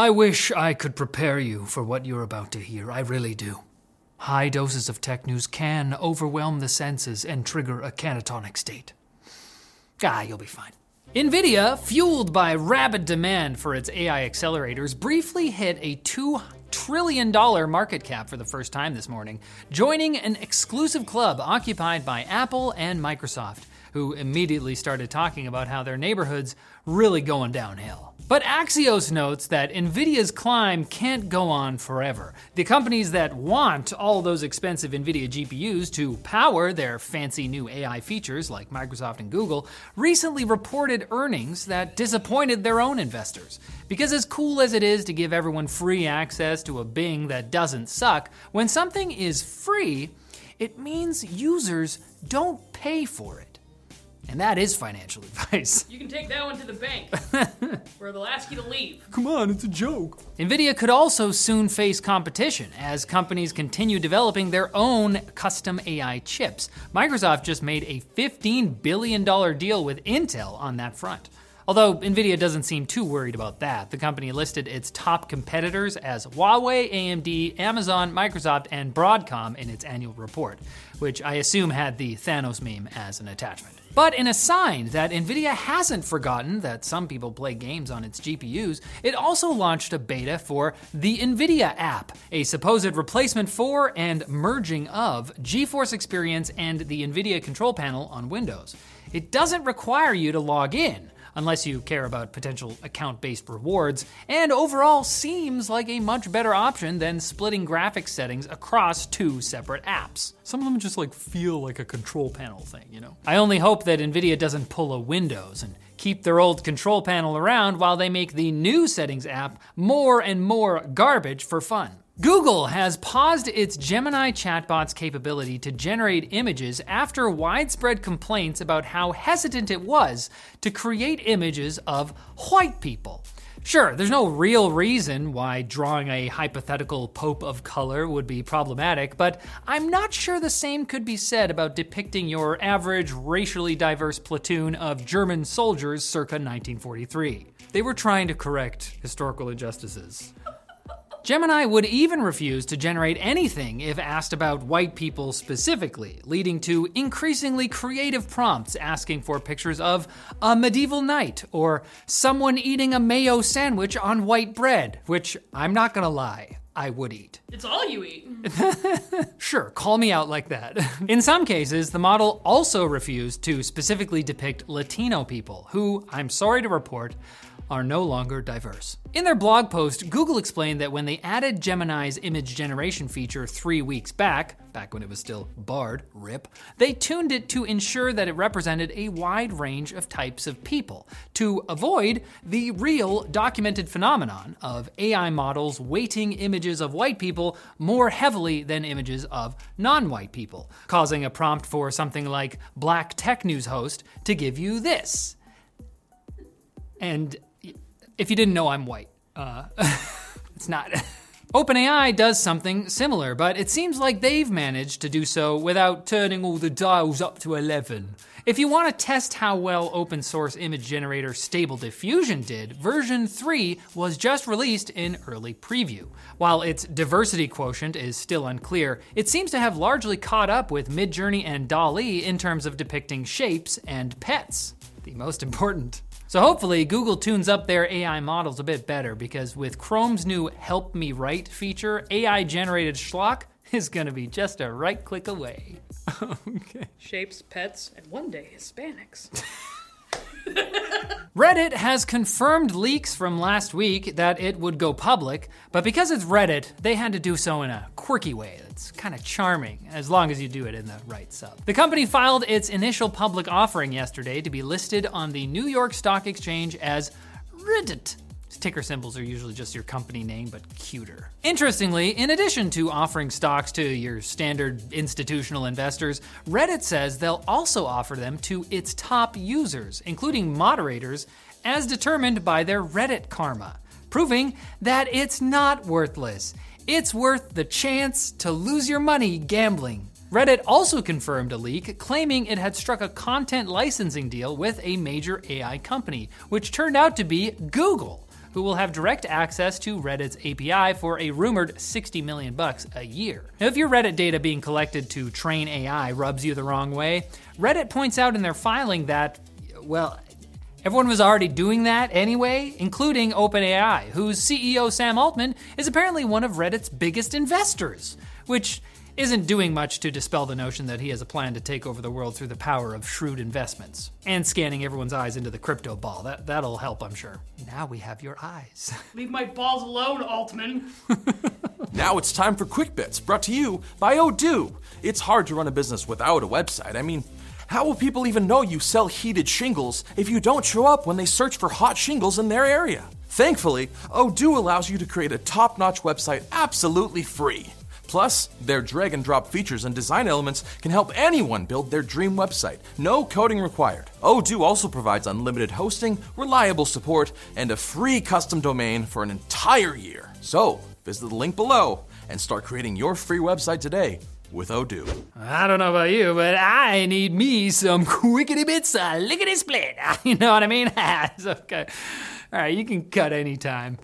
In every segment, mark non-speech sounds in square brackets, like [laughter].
I wish I could prepare you for what you're about to hear. I really do. High doses of tech news can overwhelm the senses and trigger a catatonic state. Ah, you'll be fine. NVIDIA, fueled by rabid demand for its AI accelerators, briefly hit a $2 trillion market cap for the first time this morning, joining an exclusive club occupied by Apple and Microsoft, who immediately started talking about how their neighborhood's really going downhill. But Axios notes that NVIDIA's climb can't go on forever. The companies that want all those expensive NVIDIA GPUs to power their fancy new AI features, like Microsoft and Google, recently reported earnings that disappointed their own investors. Because, as cool as it is to give everyone free access to a Bing that doesn't suck, when something is free, it means users don't pay for it. And that is financial [laughs] advice. You can take that one to the bank, [laughs] where they'll ask you to leave. Come on, it's a joke. NVIDIA could also soon face competition as companies continue developing their own custom AI chips. Microsoft just made a $15 billion deal with Intel on that front. Although Nvidia doesn't seem too worried about that, the company listed its top competitors as Huawei, AMD, Amazon, Microsoft, and Broadcom in its annual report, which I assume had the Thanos meme as an attachment. But in a sign that Nvidia hasn't forgotten that some people play games on its GPUs, it also launched a beta for the Nvidia app, a supposed replacement for and merging of GeForce Experience and the Nvidia control panel on Windows. It doesn't require you to log in unless you care about potential account based rewards, and overall seems like a much better option than splitting graphics settings across two separate apps. Some of them just like feel like a control panel thing, you know? I only hope that NVIDIA doesn't pull a Windows and keep their old control panel around while they make the new settings app more and more garbage for fun. Google has paused its Gemini chatbot's capability to generate images after widespread complaints about how hesitant it was to create images of white people. Sure, there's no real reason why drawing a hypothetical pope of color would be problematic, but I'm not sure the same could be said about depicting your average racially diverse platoon of German soldiers circa 1943. They were trying to correct historical injustices. Gemini would even refuse to generate anything if asked about white people specifically, leading to increasingly creative prompts asking for pictures of a medieval knight or someone eating a mayo sandwich on white bread, which I'm not gonna lie, I would eat. It's all you eat. [laughs] sure, call me out like that. [laughs] In some cases, the model also refused to specifically depict Latino people, who, I'm sorry to report, are no longer diverse. In their blog post, Google explained that when they added Gemini's image generation feature three weeks back, back when it was still Bard, RIP, they tuned it to ensure that it represented a wide range of types of people, to avoid the real documented phenomenon of AI models weighting images of white people more heavily than images of non white people, causing a prompt for something like Black Tech News host to give you this. And if you didn't know, I'm white. Uh, [laughs] it's not. [laughs] OpenAI does something similar, but it seems like they've managed to do so without turning all the dials up to 11. If you want to test how well open source image generator Stable Diffusion did, version 3 was just released in early preview. While its diversity quotient is still unclear, it seems to have largely caught up with Midjourney and DALL-E in terms of depicting shapes and pets. The most important. So hopefully Google tunes up their AI models a bit better because with Chrome's new Help Me Write feature, AI generated schlock is gonna be just a right click away. [laughs] okay. Shapes, pets, and one day Hispanics. [laughs] [laughs] Reddit has confirmed leaks from last week that it would go public, but because it's Reddit, they had to do so in a quirky way that's kind of charming, as long as you do it in the right sub. The company filed its initial public offering yesterday to be listed on the New York Stock Exchange as Reddit ticker symbols are usually just your company name, but cuter. Interestingly, in addition to offering stocks to your standard institutional investors, Reddit says they'll also offer them to its top users, including moderators, as determined by their Reddit karma, proving that it's not worthless. It's worth the chance to lose your money gambling. Reddit also confirmed a leak claiming it had struck a content licensing deal with a major AI company, which turned out to be Google. Who will have direct access to Reddit's API for a rumored 60 million bucks a year. Now, if your Reddit data being collected to train AI rubs you the wrong way, Reddit points out in their filing that, well, Everyone was already doing that anyway, including OpenAI, whose CEO Sam Altman is apparently one of Reddit's biggest investors, which isn't doing much to dispel the notion that he has a plan to take over the world through the power of shrewd investments and scanning everyone's eyes into the crypto ball. That that'll help, I'm sure. Now we have your eyes. [laughs] Leave my balls alone, Altman. [laughs] Now it's time for Quick Bits, brought to you by Odoo. It's hard to run a business without a website. I mean, how will people even know you sell heated shingles if you don't show up when they search for hot shingles in their area? Thankfully, Odoo allows you to create a top notch website absolutely free. Plus, their drag and drop features and design elements can help anyone build their dream website. No coding required. Odoo also provides unlimited hosting, reliable support, and a free custom domain for an entire year. So, visit the link below and start creating your free website today with Odoo. I don't know about you, but I need me some quickity bits, lickety split. [laughs] You know what I mean? [laughs] it's okay. All right, you can cut anytime.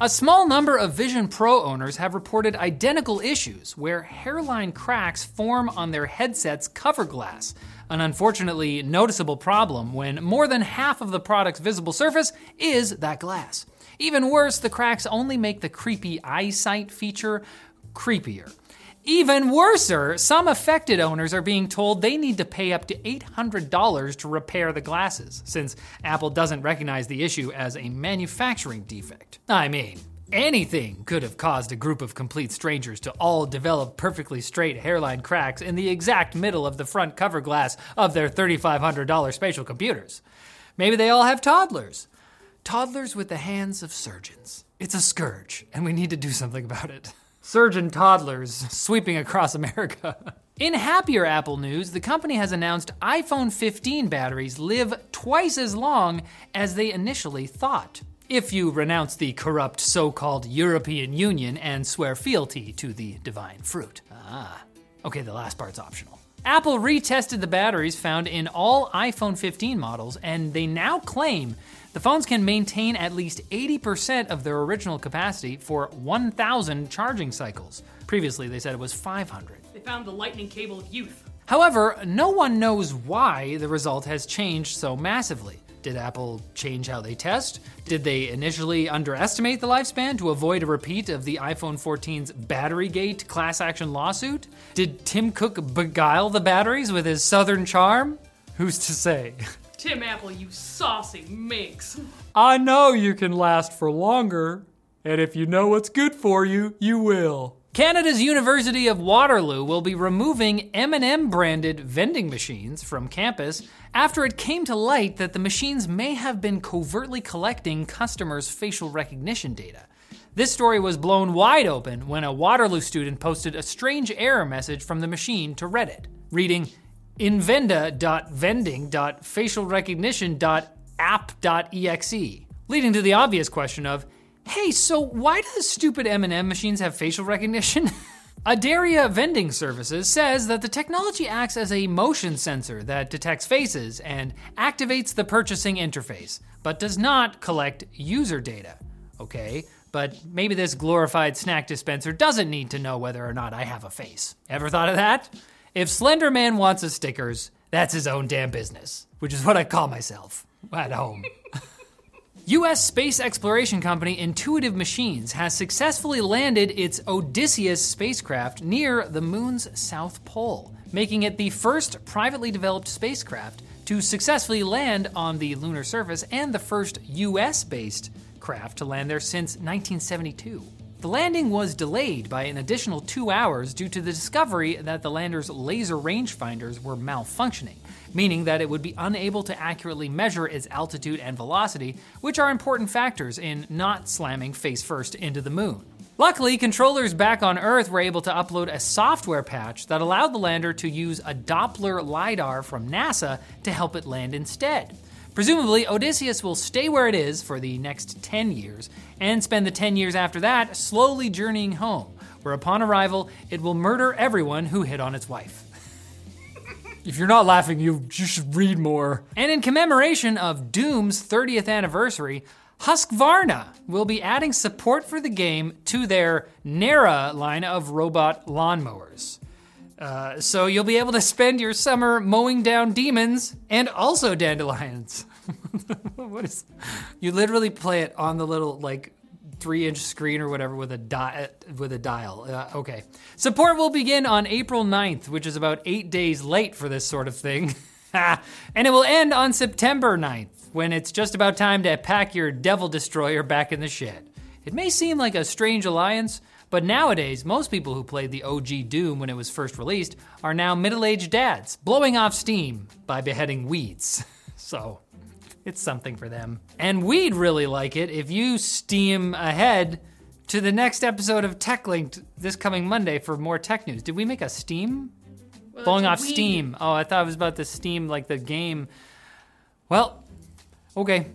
A small number of Vision Pro owners have reported identical issues where hairline cracks form on their headset's cover glass. An unfortunately noticeable problem when more than half of the product's visible surface is that glass. Even worse, the cracks only make the creepy eyesight feature creepier. Even worser, some affected owners are being told they need to pay up to $800 to repair the glasses, since Apple doesn't recognize the issue as a manufacturing defect. I mean, anything could have caused a group of complete strangers to all develop perfectly straight hairline cracks in the exact middle of the front cover glass of their $3,500 spatial computers. Maybe they all have toddlers. Toddlers with the hands of surgeons. It's a scourge, and we need to do something about it [laughs] surgeon toddlers sweeping across America. In happier Apple news, the company has announced iPhone 15 batteries live twice as long as they initially thought. If you renounce the corrupt so called European Union and swear fealty to the divine fruit. Ah. Okay, the last part's optional. Apple retested the batteries found in all iPhone 15 models, and they now claim the phones can maintain at least 80% of their original capacity for 1,000 charging cycles. Previously, they said it was 500. They found the lightning cable of youth. However, no one knows why the result has changed so massively. Did Apple change how they test? Did they initially underestimate the lifespan to avoid a repeat of the iPhone 14's Batterygate class action lawsuit? Did Tim Cook beguile the batteries with his southern charm? Who's to say? [laughs] Tim Apple, you saucy minx. I know you can last for longer, and if you know what's good for you, you will. Canada's University of Waterloo will be removing M&M branded vending machines from campus after it came to light that the machines may have been covertly collecting customers' facial recognition data. This story was blown wide open when a Waterloo student posted a strange error message from the machine to Reddit, reading, invenda.vending.facialrecognition.app.exe, leading to the obvious question of, hey, so why do the stupid M&M machines have facial recognition? [laughs] Adaria Vending Services says that the technology acts as a motion sensor that detects faces and activates the purchasing interface, but does not collect user data. Okay, but maybe this glorified snack dispenser doesn't need to know whether or not I have a face. Ever thought of that? If Slenderman wants his stickers, that's his own damn business, which is what I call myself at home. [laughs] U.S. space exploration company Intuitive Machines has successfully landed its Odysseus spacecraft near the moon's south pole, making it the first privately developed spacecraft to successfully land on the lunar surface and the first U.S. based craft to land there since 1972. The landing was delayed by an additional two hours due to the discovery that the lander's laser rangefinders were malfunctioning, meaning that it would be unable to accurately measure its altitude and velocity, which are important factors in not slamming face first into the moon. Luckily, controllers back on Earth were able to upload a software patch that allowed the lander to use a Doppler LiDAR from NASA to help it land instead. Presumably, Odysseus will stay where it is for the next 10 years and spend the 10 years after that slowly journeying home, where upon arrival, it will murder everyone who hit on its wife. [laughs] if you're not laughing, you, you should read more. And in commemoration of Doom's 30th anniversary, Husqvarna will be adding support for the game to their Nera line of robot lawnmowers. Uh, so you'll be able to spend your summer mowing down demons and also dandelions. [laughs] what is? You literally play it on the little like three inch screen or whatever with a di- with a dial. Uh, okay. Support will begin on April 9th, which is about eight days late for this sort of thing. [laughs] and it will end on September 9th, when it's just about time to pack your Devil Destroyer back in the shed. It may seem like a strange alliance, but nowadays, most people who played the OG Doom when it was first released are now middle aged dads, blowing off steam by beheading weeds. [laughs] so, it's something for them. And we'd really like it if you steam ahead to the next episode of TechLinked this coming Monday for more tech news. Did we make a Steam? Well, Blowing off weed. steam. Oh, I thought it was about the Steam, like the game. Well, okay.